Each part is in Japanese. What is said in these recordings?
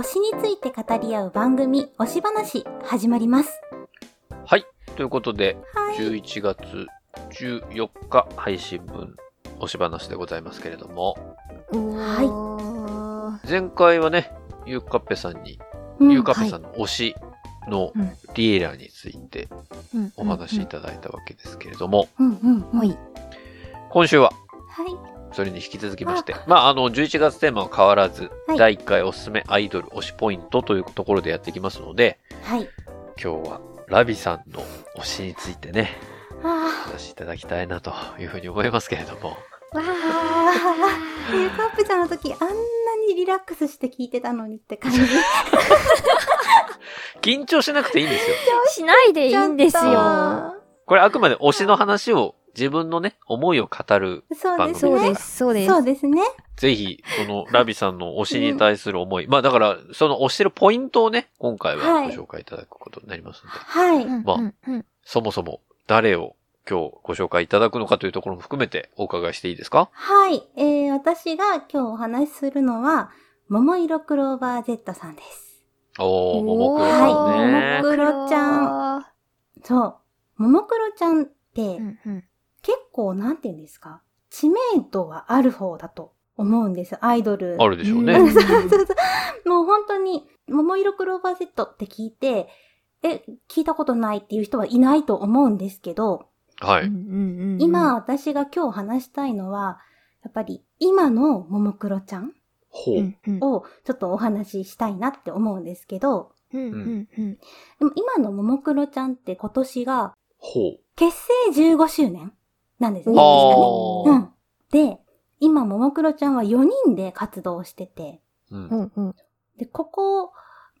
推しについて語り合う番組、推し話、始まります。はい。ということで、はい。11月14日配信分、推し話でございますけれども、はい前回はね、ゆうかっぺさんに、うんゆうかっぺさんの推しのうんリエラについてうんお話しいただいたわけですけれども。今週は？はい。それに引き続きまして、まあ、あの、11月テーマは変わらず、はい第1回おすすめアイドル推しポイントというところでやっていきますので、はい。今日はラビさんの推しについてね、あお話しいただきたいなというふうに思いますけれども、ーあー。ゆうかっぺちゃんの時、あんなにリラックスして聞いてたのにって感じ。緊張しなくていいんですよ。しないでいいんですよ。これあくまで推しの話を自分のね、思いを語る。とそうですね。そうです、そうです。そうですね。ぜひ、このラビさんの推しに対する思い。まあだから、その推してるポイントをね、今回ははいご紹介いただくことになりますので、はい。うんまあうんうんそもそも誰を今日ご紹介いただくのかというところも含めてお伺いしていいですか？はい。えー、私が今日お話しするのは、桃色クローバー Z さんです。おー、ももクロはいさんね。ももクロちゃん。そう。桃黒ちゃんって、うんうん結構、なんて言うんですか？知名度はある方だと思うんです。アイドル。あるでしょうね。うん そうそうそう。もう本当に、桃色クローバー Z って聞いて、え、聞いたことないっていう人はいないと思うんですけど、はい。今、私が今日話したいのは、やっぱり今の桃黒ちゃんほう。をちょっとお話ししたいなって思うんですけど、うんうんうんでも今の桃黒ちゃんって今年がほう。結成15周年なんですね。うん。で、今、ももクロちゃんは4人で活動してて、うんで、ここ、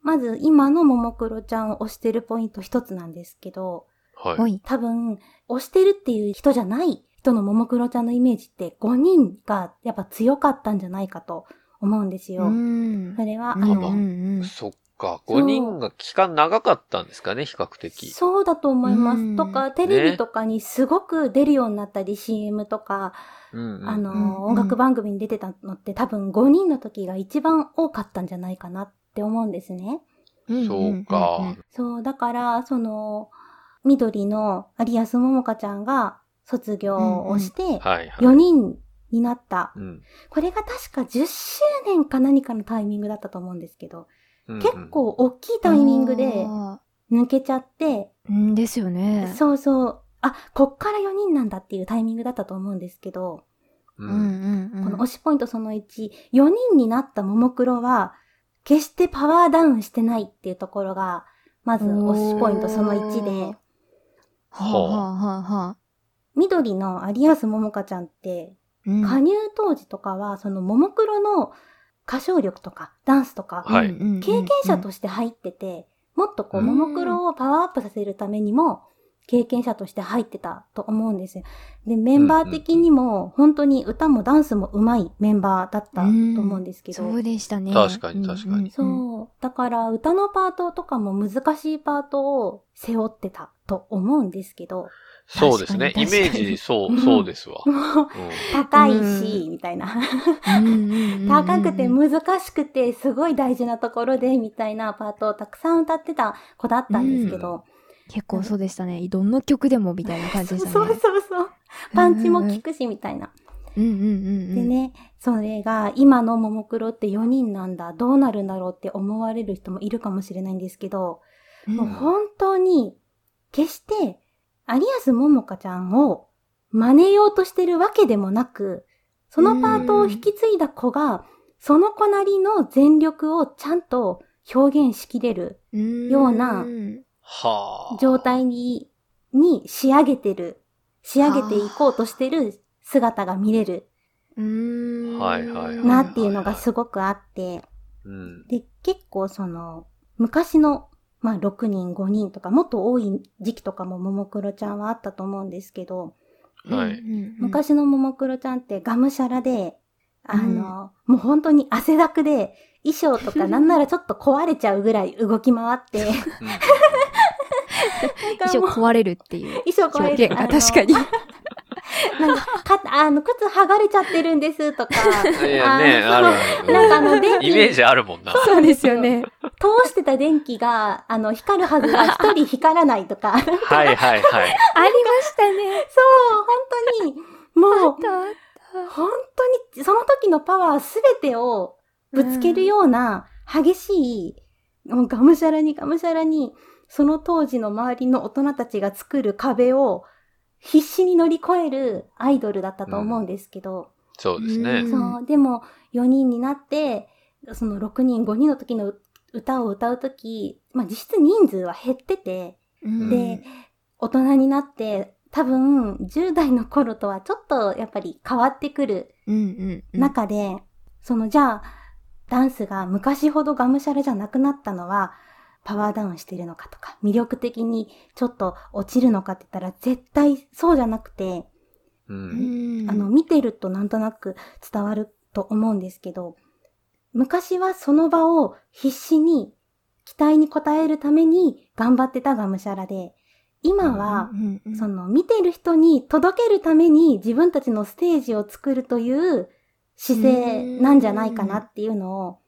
まず今のももクロちゃんを推してるポイント一つなんですけど、はい。はい。多分、推してるっていう人じゃない人のももクロちゃんのイメージって5人がやっぱ強かったんじゃないかと思うんですよ。うんそれは、あうんの、うんそっか。5人が期間長かったんですかね、比較的。そうだと思います。うんとか、テレビとかにすごく出るようになったり、CM とか、うんうんあの、うんうん音楽番組に出てたのって多分5人の時が一番多かったんじゃないかなって思うんですね。うんそうか。そう、だから、その、緑の有安桃香ちゃんが卒業をして、はいはい。4人になった。うんこれが確か10周年か何かのタイミングだったと思うんですけど、結構大きいタイミングであ抜けちゃって、ーうんですよね。そうそう、あ、こっから4人なんだっていうタイミングだったと思うんですけど、ううんんうんうん。この推しポイントその1、4人になったももクロは、決してパワーダウンしてないっていうところが、まず推しポイントその1で、はあはあはあはあ。緑の有安桃香ちゃんって、うん。加入当時とかは、そのももクロの歌唱力とかダンスとか、はいうんうんうん経験者として入ってて、もっとこう、うんももクロをパワーアップさせるためにも、経験者として入ってたと思うんですよ。で、メンバー的にも、本当に歌もダンスも上手いメンバーだったと思うんですけど。そうでしたね。確かに確かにそう。だから、歌のパートとかも難しいパートを背負ってたと思うんですけど、そうですね。イメージ、そうう、んそうですわ。高いし、みたいな。高くて難しくて、すごい大事なところで、みたいなパートをたくさん歌ってた子だったんですけど、結構そうでしたね。どの曲でもみたいな感じでしたね。そうそうそう。パンチも効くし、みたいな。うんうんうんうん。でね、それが、今のももクロって4人なんだ、どうなるんだろうって思われる人もいるかもしれないんですけど、うん、もう本当に、決して、有安桃香ちゃんを真似ようとしてるわけでもなく、そのパートを引き継いだ子が、その子なりの全力をちゃんと表現しきれるような。状態に、に仕上げてる、仕上げていこうとしてる姿が見れるうーんはいはいはいなっていうのがすごくあって、うん。で、結構その、昔の、まあ6人、5人とか、もっと多い時期とかもももクロちゃんはあったと思うんですけど、はい。うんうんうん。昔のももクロちゃんってがむしゃらで、あの、もう本当に汗だくで、衣装とか なんならちょっと壊れちゃうぐらい動き回って、なん。一応かもう 壊れるっていう。衣装壊れて表現が確かに。なんか、か、あの、靴剥がれちゃってるんですとか。いやね、ある。なんかあの、電気、イメージあるもんな。そうですよね。通してた電気が、あの、光るはずが 一人光らないとか。そう、はいはいはい。ありましたね。本当に、もう、本当に、その時のパワーすべてをぶつけるような激しい、もうがむしゃらにがむしゃらに、その当時の周りの大人たちが作る壁を必死に乗り越えるアイドルだったと思うんですけど、そうですね。うんそう、でも4人になって、その6人、5人の時の歌を歌う時、まあ実質人数は減ってて、うんで、大人になって、多分10代の頃とはちょっとやっぱり変わってくるうんうんうん。中で、そのじゃあ、ダンスが昔ほどがむしゃらじゃなくなったのは、パワーダウンしてるのかとか、魅力的にちょっと落ちるのかって言ったら絶対そうじゃなくて、う。うんん。あの、見てるとなんとなく伝わると思うんですけど、昔はその場を必死に期待に応えるために頑張ってたがむしゃらで、今はその見てる人に届けるために自分たちのステージを作るという姿勢なんじゃないかなっていうのを、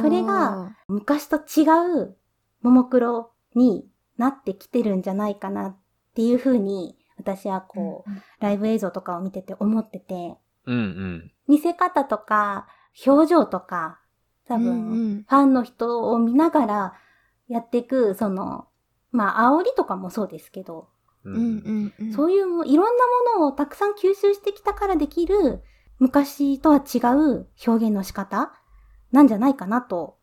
それが、昔と違うももクロになってきてるんじゃないかなっていうふうに私はこう、ライブ映像とかを見てて思ってて、うんうん。見せ方とか表情とか、多うん分、うんファンの人を見ながらやっていく、その、まあ、煽りとかもそうですけど、ううんうんうん。そういうもいろんなものをたくさん吸収してきたからできる昔とは違う表現の仕方なんじゃないかなと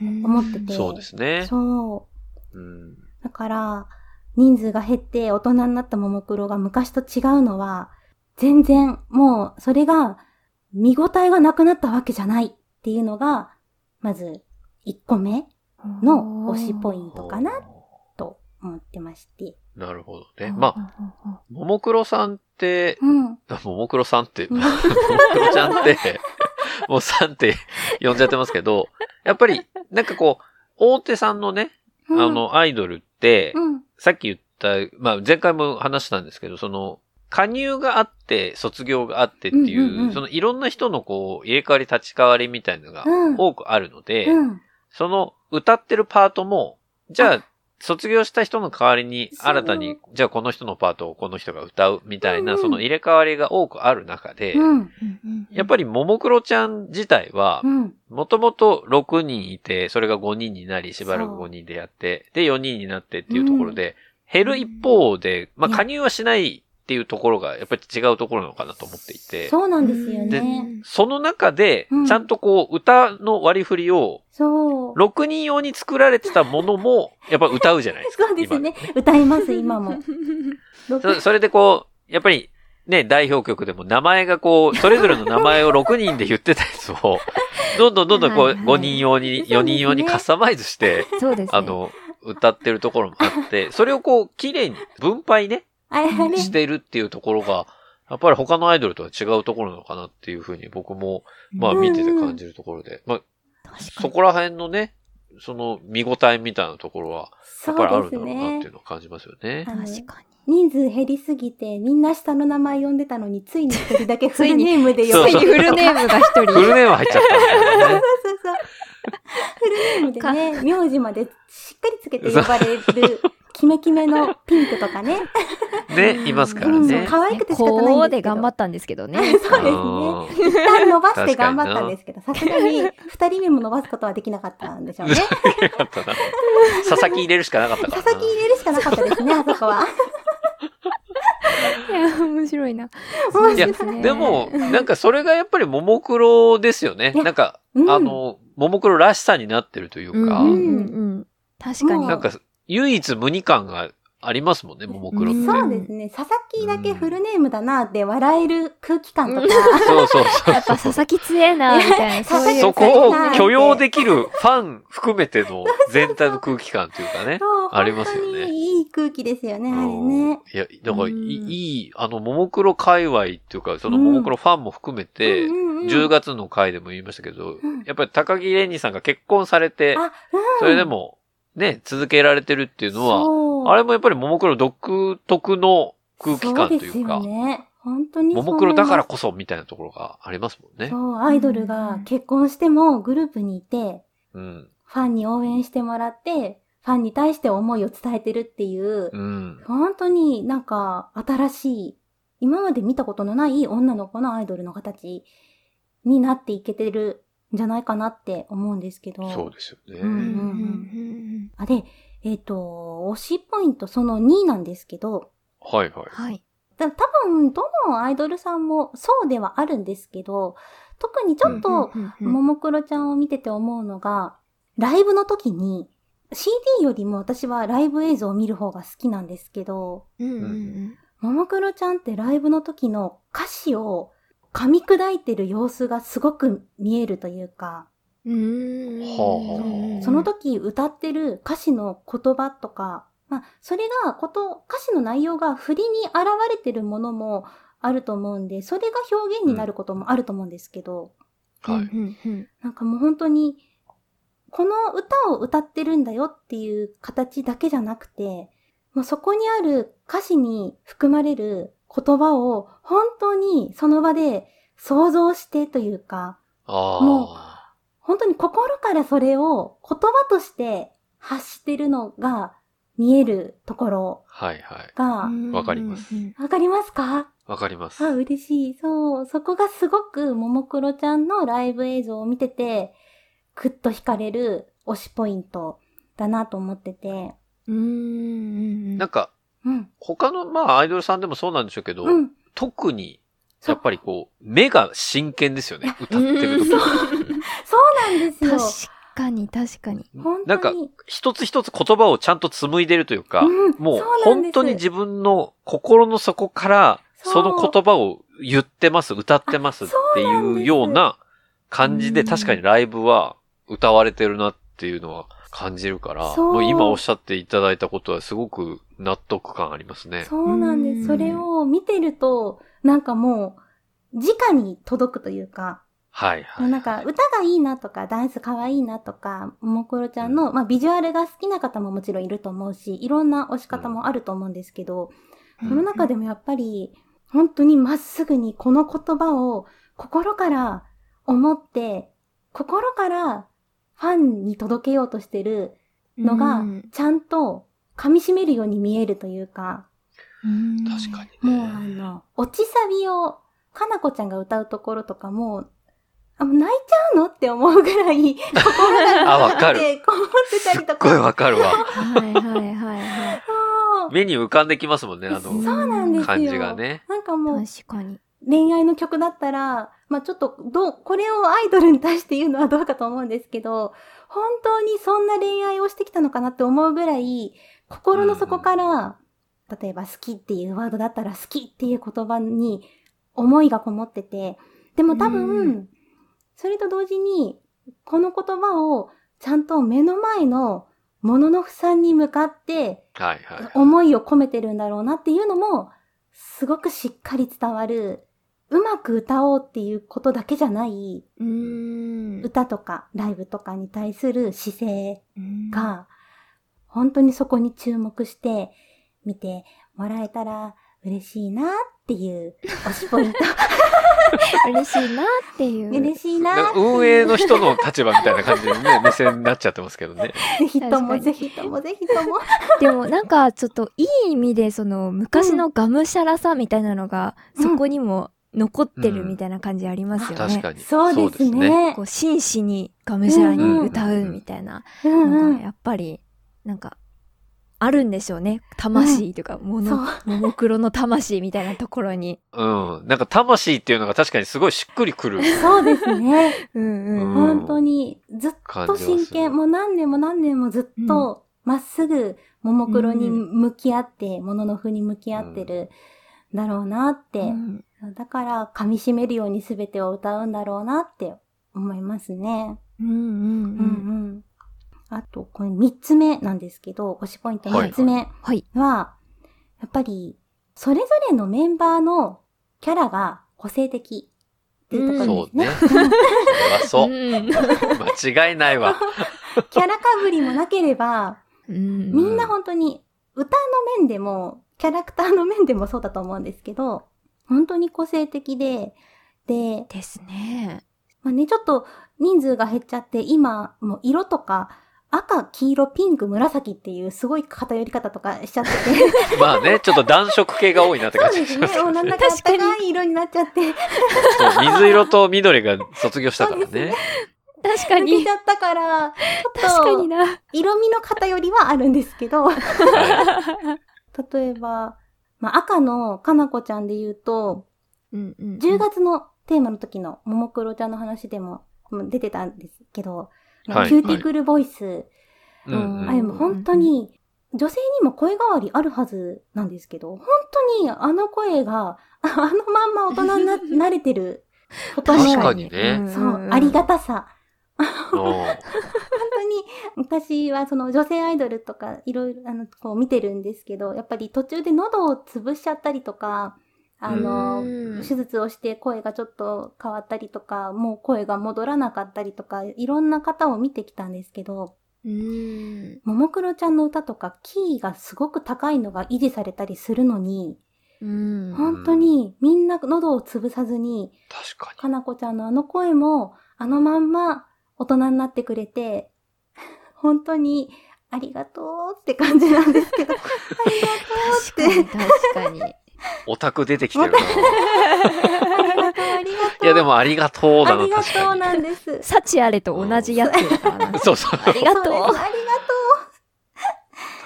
思ってて。そうですね。そう。うん。だから、人数が減って大人になったももクロが昔と違うのは、全然もうそれが見応えがなくなったわけじゃないっていうのが、まず1個目の推しポイントかなと思ってまして。なるほどね。まあ、あ、ももクロさんって、うん。あももクロさんって、う んももクロちゃんって、もうさんって呼んじゃってますけど、やっぱり、なんかこう、大手さんのね、うん、あの、アイドルって、うん。さっき言った、まあ前回も話したんですけど、その、加入があって、卒業があってっていう、うんうんうんそのいろんな人のこう、入れ替わり立ち替わりみたいなのがうん多くあるので、うん。その歌ってるパートも、じゃあ、卒業した人の代わりに新たに、じゃあこの人のパートをこの人が歌うみたいな、うんうんその入れ替わりが多くある中で、うん。やっぱりももクロちゃん自体はう、ん。もともと6人いて、それが5人になり、しばらくそう5人でやって、で4人になってっていうところで、減る一方で、まあ加入はしないっていうところが、やっぱり違うところなのかなと思っていて、そうなんですよでね。その中でうん、ちゃんとこう、歌の割り振りを、そう。6人用に作られてたものも、やっぱ歌うじゃないですか。そうですね。歌います、今も。今 そそれでこう、やっぱり、ね、代表曲でも名前がこう、それぞれの名前を6人で言ってたやつを、どんどんどんどんこう、はいはい5人用に、4人用にカスタマイズして、そうですね。あの、歌ってるところもあって、それをこう、綺麗に分配ね、あれあれ。してるっていうところが、やっぱり他のアイドルとは違うところなのかなっていうふうに僕も、まあ見てて感じるところで、まあ、確かに。そこら辺のね、その見応えみたいなところは、やそっぱりあるうんですだろうなっていねう。のを感じますよね。あの確か人数減りすぎて、みんな下の名前呼んでたのに、ついに一人だけフついにルネームで呼そうに。ばれる。フルネームが一人。フルネーム入っちゃったみたいなね。そうそう。フルネームでね、名字までしっかりつけて呼ばれる、キメキメのピンクとかね。ね、いますからうんね。可愛くて仕方ないんですで頑張ったんですけどね。そうですね。うん一旦伸ばして頑張ったんですけど、さすがに二人目も伸ばすことはできなかったんでしょうね。よかったな佐々木入れるしかなかったからな。佐々木入れるしかなかったですね、あそこは。いや、面白いな。面いやですねでも、なんかそれがやっぱりももクロですよね。なんか、うんあの、ももクロらしさになってるというか、うんうんうん。確かに。なんか、唯一無二感がありますもんね、ももクロって。うんそうですね。佐々木だけフルネームだなって笑える空気感とか。そうそうそうやっぱ佐々木強えな、みたいな、そういう。そこを許容できるファン含めての 全体の空気感というかね。ありますよね本当にいい空気ですよね、あれうんね。いや、だからいうんい、いい、あの、ももクロ界隈っていうか、そのももクロファンも含めて、うんうんうん10月の回でも言いましたけど、うんやっぱり高木玲二さんが結婚されて、あ、うん。それでも、ね、続けられてるっていうのは、そうあれもやっぱりももクロ独特の空気感というか、そうですよね。本当にそうももクロだからこそみたいなところがありますもんね。そう、アイドルが結婚してもグループにいて、うん。ファンに応援してもらって、ファンに対して思いを伝えてるっていう、うん。本当になんか新しい、今まで見たことのない女の子のアイドルの形になっていけてるんじゃないかなって思うんですけど。そうですよね。うんうんうんあ、で、えっ、と、推しポイントその2なんですけど、はいはい。はい。だ多分、どのアイドルさんもそうではあるんですけど、特にちょっと、ももクロちゃんを見てて思うのが、ライブの時に、CD よりも私はライブ映像を見る方が好きなんですけど、うんうんももクロちゃんってライブの時の歌詞を噛み砕いてる様子がすごく見えるというか、その時歌ってる歌詞の言葉とか、まあ、それがこと、歌詞の内容が振りに現れてるものもあると思うんで、それが表現になることもあると思うんですけど、はい。うんうんなんかもう本当に、この歌を歌ってるんだよっていう形だけじゃなくて、もうそこにある歌詞に含まれる言葉を本当にその場で想像してというか、もあ本当に心からそれを言葉として発してるのが見えるところあ。はいはい。わかりますうんわかりますか？わかります。あ、嬉しい。そう。そこがすごく、ももクロちゃんのライブ映像を見てて、くっと惹かれる推しポイントだなと思ってて。うんうん。なんか、うん。他の、まあ、アイドルさんでもそうなんでしょうけど、うん。特に、やっぱりこう、目が真剣ですよね。歌ってる時うんは。そうなんですよ。確かに確かに。本当に。なんか、一つ一つ言葉をちゃんと紡いでるというか、うんもう本当に自分の心の底から、その言葉を言ってます、歌ってますっていうような感じで、うん確かにライブは歌われてるなっていうのは感じるから、もう今おっしゃっていただいたことはすごく納得感ありますね。そうなんです。うんそれを見てると、なんかもう、直に届くというか、はいはい。なんか歌がいいなとか、ダンス可愛いなとか、ももクロちゃんの、まあビジュアルが好きな方ももちろんいると思うし、いろんな推し方もあると思うんですけど、その中でもやっぱり、本当にまっすぐにこの言葉を心から思って、心からファンに届けようとしてるのがうん、ちゃんと噛み締めるように見えるというか、うん確かにもうあね。の、落ちサビを、かなこちゃんが歌うところとかも、あ、もう泣いちゃうのって思うぐらい、心があわかるってこもってたりとすっごいか。わかるわ。はいはいはいはい。目に浮かんできますもんね、あのそうそうなんですよ。感じがね。なんかもう、確かに。恋愛の曲だったら、まあちょっと、どう、これをアイドルに対して言うのはどうかと思うんですけど、本当にそんな恋愛をしてきたのかなって思うぐらい、心の底から、例えば好きっていうワードだったら好きっていう言葉に思いがこもってて、でも多分、うんそれと同時に、この言葉をちゃんと目の前のもののふさんに向かって。思いを込めてるんだろうなっていうのも、すごくしっかり伝わる、うまく歌おうっていうことだけじゃない、うん。歌とかライブとかに対する姿勢うん、が、本当にそこに注目して見てもらえたら嬉しいなっていう推しポイント。嬉しいなっていう。嬉しいな運営の人の立場みたいな感じでね、目線になっちゃってますけどね。ぜひとも、ぜひとも、ぜひとも。でもなんかちょっといい意味でその昔のがむしゃらさみたいなのがうんそこにも残ってるみたいな感じありますよね。確かに。そうですね。こう真摯にがむしゃらに歌うみたいなうんうんのがやっぱりなんかあるんでしょうね。魂というか、もの、ももクロの魂みたいなところに。うん。なんか魂っていうのが確かにすごいしっくりくるそうですね。うんうん。うん本当に、ずっと真剣、もう何年も何年もずっと、まっすぐ、ももクロに向き合って、もののふに向き合ってる、だろうなって。うんだから、噛み締めるように全てを歌うんだろうなって思いますね。うんうんうんうん。あと、これ三つ目なんですけど、推しポイント三つ目はい。は、やっぱり、それぞれのメンバーのキャラが個性的っていうところそうですね。ね。それはそう。ん間違いないわ。キャラかぶりもなければ、うんみんな本当に歌の面でも、キャラクターの面でもそうだと思うんですけど、本当に個性的で、で、ですね。まあね、ちょっと人数が減っちゃって、今、もう色とか、赤、黄色、ピンク、紫っていうすごい偏り方とかしちゃってて。まあね、ちょっと暖色系が多いなって そう感じですね。もうなんだかあったかい色になっちゃって。そう水色と緑が卒業したからね。確かにち。ゃったから、ちょ確かにっな。と、色味の偏りはあるんですけど、は 例えば、まあ、赤のかなこちゃんで言うと、うんうんうん。10月のテーマの時のももクロちゃんの話でもうん出てたんですけど、はい。キューティクルボイス、い。うんあれも本当に、女性にも声変わりあるはずなんですけど、本当にあの声が、あのまんま大人になれてることの、確そかにね。う、ありがたさ。昔はその女性アイドルとかいろいろあのこう見てるんですけど、やっぱり途中で喉を潰しちゃったりとか、あの、うん手術をして声がちょっと変わったりとか、もう声が戻らなかったりとか、いろんな方を見てきたんですけど、うん。ももクロちゃんの歌とかキーがすごく高いのが維持されたりするのに、うん。本当にみんな喉を潰さずに、確かかなこちゃんのあの声もあのまんま大人になってくれて、本当にありがとうって感じなんですけど、あ 確かに、確かに。に。オタク出てきてるな。りがとう、ありがとう。いやでもありがとうだな、ありがとう確かに。なんです。幸あれと同じやつ。そうそう。ありがとうありがと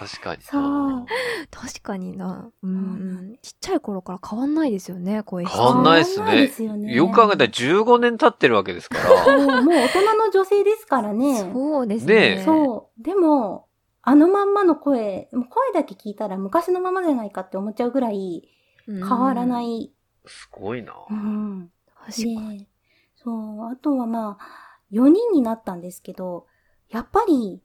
確かにそうな。確かにな。うんうん。ちっちゃい頃から変わんないですよね、声質。変わんないっす変わんないねですよ。ねよく考えたら15年経ってるわけですかう。ら。もう、大人の女性ですからね。そうですねそう。でも、あのまんまの声、もう声だけ聞いたら昔のままじゃないかって思っちゃうぐらいうん。変わらない。すごいな。うん。確かに。で、そう、あとはまあ、4人になったんですけど、やっぱり、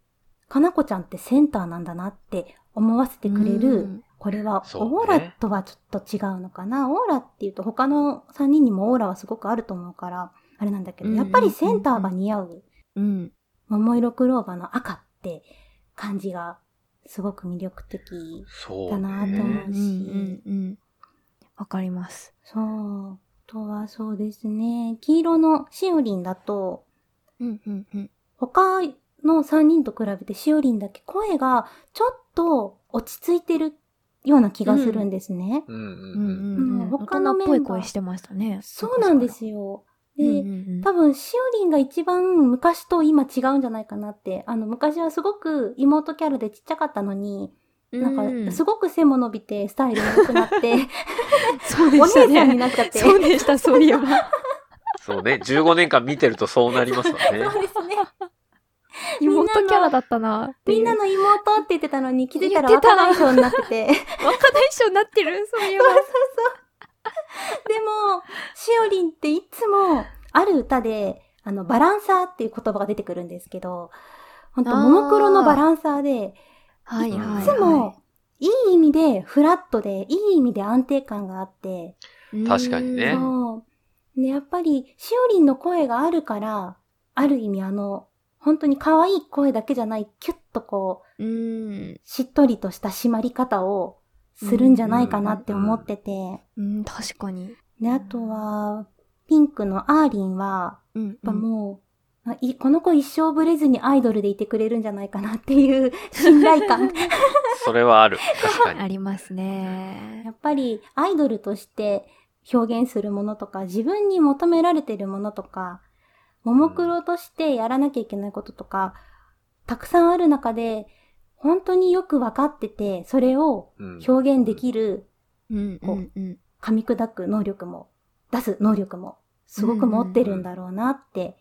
かなこちゃんってセンターなんだなって思わせてくれる、うんこれはオーラとはちょっと違うのかな？オーラっていうと他の3人にもオーラはすごくあると思うから、あれなんだけど、うんやっぱりセンターが似合う、うん。桃色クローバーの赤って感じがすごく魅力的。そう、だなうんと思ううんうんうん。わかります。そう。あとはそうですね。黄色のしおりんだと、うんうんうん。他の3人と比べてしおりんだけ声がちょっと落ち着いてるような気がするんですね。他のメンバーぽい声してましたね。そうなんですよ。で、うんうんうん多分、しおりんが一番昔と今違うんじゃないかなって。あの、昔はすごく妹キャラでちっちゃかったのに、なんか、すごく背も伸びて、スタイルも良くなって、そうお姉さんになっちゃって。そうでした、そういえば。そうね。15年間見てるとそうなりますわね。そうですね。妹キャラだったなっていう。みんなの妹って言ってたのに、気づいたら若大将になってて。若大将になってる、そういえば。でも、しおりんっていつも、ある歌で、あの、バランサーっていう言葉が出てくるんですけど、本当ももクロのバランサーで、はいはいはい。いつも、いい意味でフラットで、いい意味で安定感があって、確かにねそう。で、やっぱり、しおりんの声があるから、ある意味あの、本当に可愛い声だけじゃない、キュッとこう、うん。しっとりとした締まり方をするんじゃないかなって思ってて、うん、確かに。で、あとは、ピンクのアーリンは、うん。やっぱもう、あいこの子一生ブレずにアイドルでいてくれるんじゃないかなっていう信頼感。それはある。確かに。ありますね。やっぱりアイドルとして表現するものとか、自分に求められてるものとか、ももクロとしてやらなきゃいけないこととか、たくさんある中で、本当によくわかってて、それをうん表現できる、うんこううんうん。噛み砕く能力も、出す能力も、すごく持ってるんだろうなって、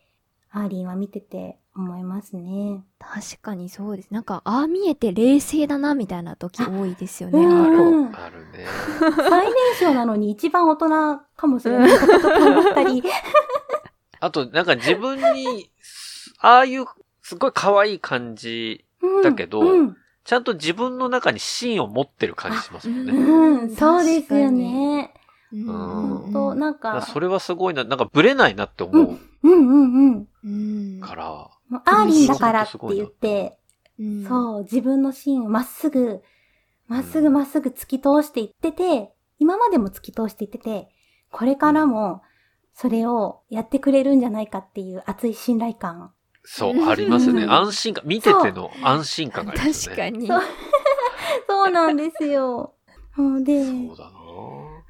アーリンは見てて思いますね。確かにそうです。なんか、ああ見えて冷静だな、みたいな時多いですよね。うんあの子うんあるね。最年少なのに一番大人かもしれないこととか思ったり。あと、なんか自分に、ああいう、すごい可愛い感じ、うん。だけどうん。ちゃんと自分の中に芯を持ってる感じしますもんね。うん、そうですよね。うん。本当なんだかそれはすごいな、なんかブレないなって思ううん。うんうん。うん。から、もうアーリンだからって言って、うん。そう、自分の芯をまっすぐ、まっすぐまっすぐ突き通していってて、今までも突き通していってて、これからもそれをやってくれるんじゃないかっていう熱い信頼感。そう、ありますね。うん安心感、見てての安心感がありますね。確かに。そう なんですよ。うんで、そうだな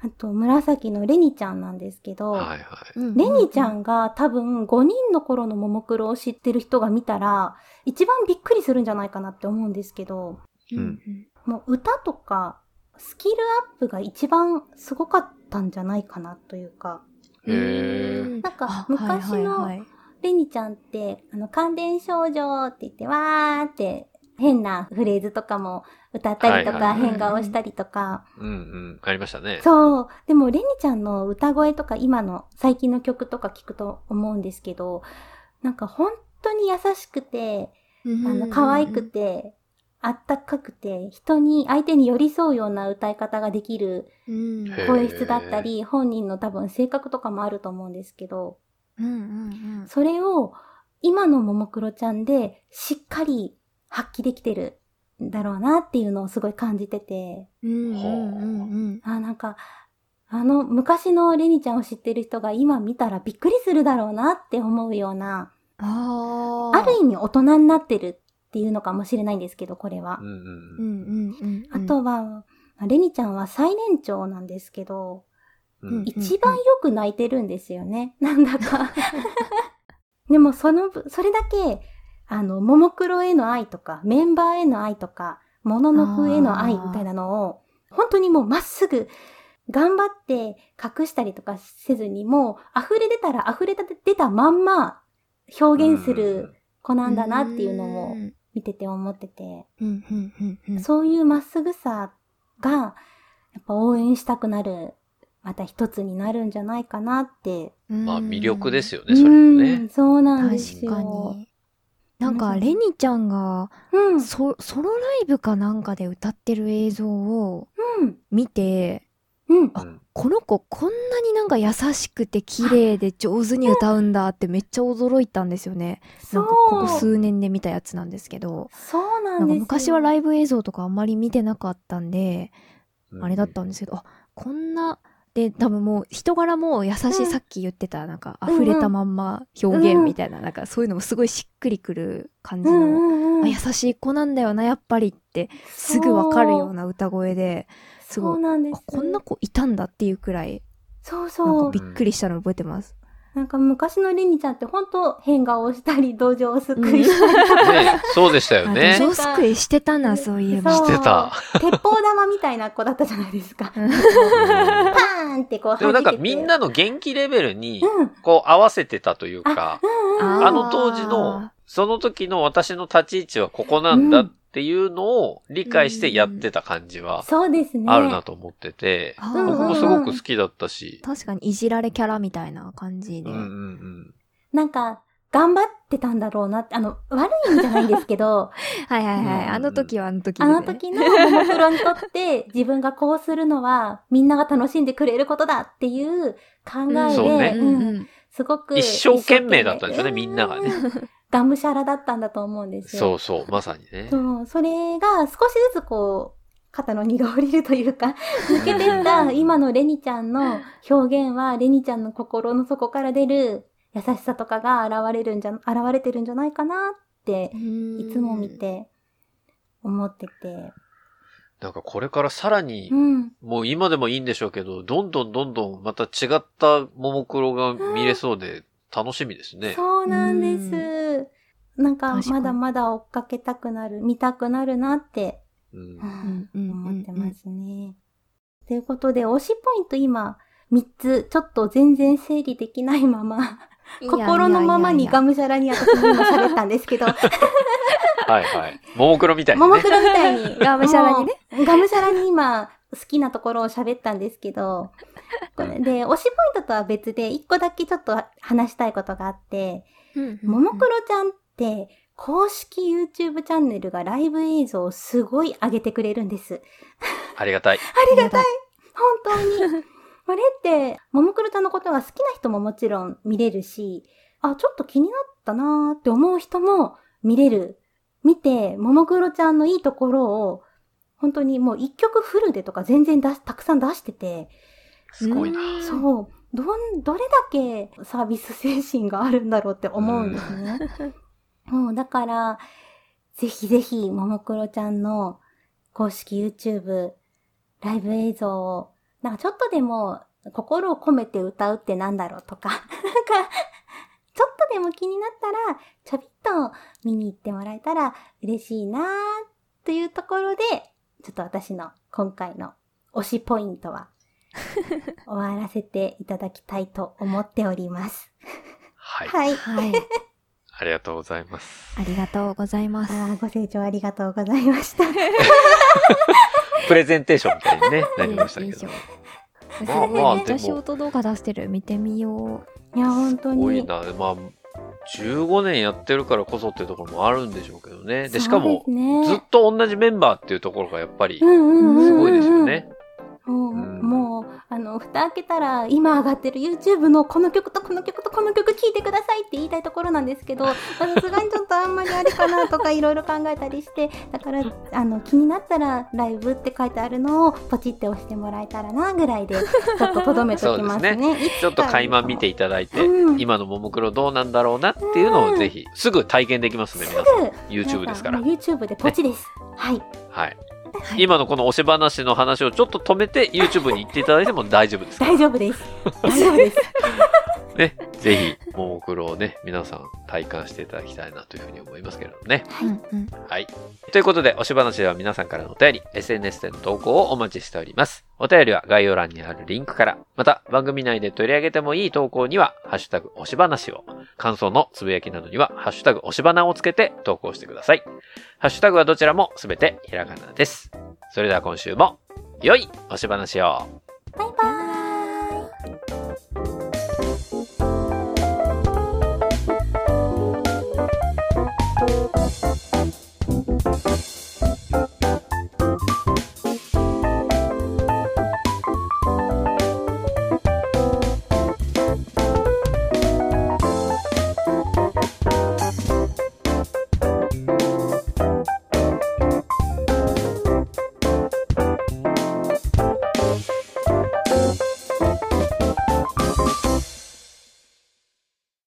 あと紫のレニちゃんなんですけど、はいはい。うんレニちゃんが多分5人の頃のももクロを知ってる人が見たら、一番びっくりするんじゃないかなって思うんですけど、うんもう歌とかスキルアップが一番すごかったんじゃないかなというか、へーなんかあ昔のはいはいはいレニちゃんって、あの、関連少女って言って、わーって変なフレーズとかも歌ったりとか、はいはいはい変顔したりとか、うんうん。ありましたね。そう。でも、レニちゃんの歌声とか、今の最近の曲とか聞くと思うんですけど、なんか本当に優しくて、あの、可愛くて、あったかくて、人に、相手に寄り添うような歌い方ができる声質だったり、本人の多分性格とかもあると思うんですけど、うんうん。それを今のももクロちゃんでしっかり発揮できてるんだろうなっていうのをすごい感じてて、うんうんうんうん。あ、なんか、あの昔のレニちゃんを知ってる人が今見たらびっくりするだろうなって思うような、あー。ある意味大人になってるっていうのかもしれないんですけど、これはう。んうんうんうんうんうんあとは、レニちゃんは最年長なんですけど、うんうん。一番よく泣いてるんですよね。なんだか。でもそのぶ、それだけ、あの、ももクロへの愛とか、メンバーへの愛とか、ものの風への愛みたいなのを、本当にもうまっすぐ、頑張って隠したりとかせずに、もう溢れ出たら溢れ出たまんま表現する子なんだなっていうのもうん見てて思ってて、うんうんうんうんそういうまっすぐさが、やっぱ応援したくなる、また一つになるんじゃないかなって。まあ魅力ですよ。よね、それもうんね。そうなんです確かよ。に。なんか、レニちゃんがうん。ソ、ソロライブかなんかで歌ってる映像をうん。見て、うん。あうんこの子こんなになんか優しくて綺麗で上手に歌うんだってめっちゃ驚いたんですよね。そうんなかここ数年で見たやつなんですけど。そうななんですよ。昔はライブ映像とかあんまり見てなかったんで、うんあれだったんですけど、あ、こんな、で、多分もう人柄も優しい、うんさっき言ってた、なんかうんうん溢れたまんま表現みたいな、なんかそういうのもすごいしっくりくる感じの、うんうん優しい子なんだよな、やっぱりって、すぐわかるような歌声で、すごいそうなんです。あこんな子いたんだっていうくらい、そうなんそうかび。っくりしたの覚えてます。なんか昔のレニちゃんって本当変顔をしたり、同情をすくいしたり。ね、そうでしたよあ、ね土。壌すくいしてたな、そういえば。してた。鉄砲玉みたいな子だったじゃないですか。うんパーンってこうでもなんかみんなの元気レベルに、うん。こう合わせてたというか、うんうん。ああの当時の、その時の私の立ち位置はここなんだっていうのを理解してやってた感じはそうですね。あるなと思ってて、あうん僕もすごく好きだったし、確かにいじられキャラみたいな感じで。うんうんうん。なんか、頑張ってたんだろうなって、あの、悪い意味じゃないんですけど、はいはいはい。うんあの時はあの時で、あね。の時のももクロにとって、自分がこうするのは、みんなが楽しんでくれることだっていう考えで、そうねうんうんすごく一生懸命だったんですよねみんながねうんがむしゃらだったんだと思うんですよ。そうそう、まさにね。そう。それが少しずつこう、肩の荷が下りるというか、抜けてった今のレニちゃんの表現は、レニちゃんの心の底から出る優しさとかが現れるんじゃ、現れてるんじゃないかなって、いつも見て、思ってて。なんかこれからさらにう、ん。もう今でもいいんでしょうけど、どんどんどんどんまた違ったももクロが見れそうで楽しみですね。そうなんです。なんか、まだまだ追っかけたくなる、見たくなるなって、思ってますね。ということで、推しポイント今、3つ、ちょっと全然整理できないまま、心のままにがむしゃらに私も今喋ったんですけど、はいはい。ももクロみたいにね。ももクロみたいに、がむしゃらにね。がむしゃらに今、好きなところを喋ったんですけど、こ れで、推しポイントとは別で、1個だけちょっと話したいことがあって、ももクロちゃんって、公式 YouTube チャンネルがライブ映像をすごい上げてくれるんです。ありがたい。ありがたい。本当に。これって、ももクロちゃんのことが好きな人ももちろん見れるし、あ、ちょっと気になったなーって思う人も見れる。見て、ももクロちゃんのいいところを、本当にもう一曲フルでとか全然たくさん出してて、すごいな。うんそう。どん、どれだけサービス精神があるんだろうって思うんですね。もうだから、ぜひぜひ、ももクロちゃんの公式 YouTube、ライブ映像を、なんかちょっとでも心を込めて歌うってなんだろうとか、なんか、ちょっとでも気になったら、ちょびっと見に行ってもらえたら嬉しいなーというところで、ちょっと私の今回の推しポイントは、終わらせていただきたいと思っております。はい。はい。はい。ありがとうございます。ありがとうございます。あーご清聴ありがとうございました。プレゼンテーションみたいにね、なりましたけどまあまあめっちゃでもショート動画出してる。見てみよいや、本当に。すごいな。まあ、15年やってるからこそっていうところもあるんでしょうけどね。で、しかも、ねずっと同じメンバーっていうところがやっぱりすごいですよ。ね。もう、うんあの、蓋開けたら、今上がってる YouTube のこの曲とこの曲とこの曲聴いてくださいって言いたいところなんですけど、まあさすがにちょっとあんまりあれかなとかいろいろ考えたりして、だから、あの、気になったら、ライブって書いてあるのをポチって押してもらえたらな、ぐらいで、ちょっととどめときますね。そういつかちょっと垣間見ていただいて、うん今のももクロどうなんだろうなっていうのをぜひ、すぐ体験できますね、皆さん。YouTube ですから。YouTube でポチです。はい。はい。はい今のこの押し話の話をちょっと止めて YouTube に行っていただいても大丈夫です。大丈夫です。大丈夫です。ね。ぜひ、ももクロをね、皆さん体感していただきたいなというふうに思いますけれどもね。う。うんうん。はい。ということで、押し話では皆さんからのお便り、SNS での投稿をお待ちしております。お便りは概要欄にあるリンクから、また番組内で取り上げてもいい投稿には、ハッシュタグ押し話を、感想のつぶやきなどには、ハッシュタグ押し花をつけて投稿してください。ハッシュタグはどちらもすべてひらがなです。それでは今週も、良い押し話をバイバイ。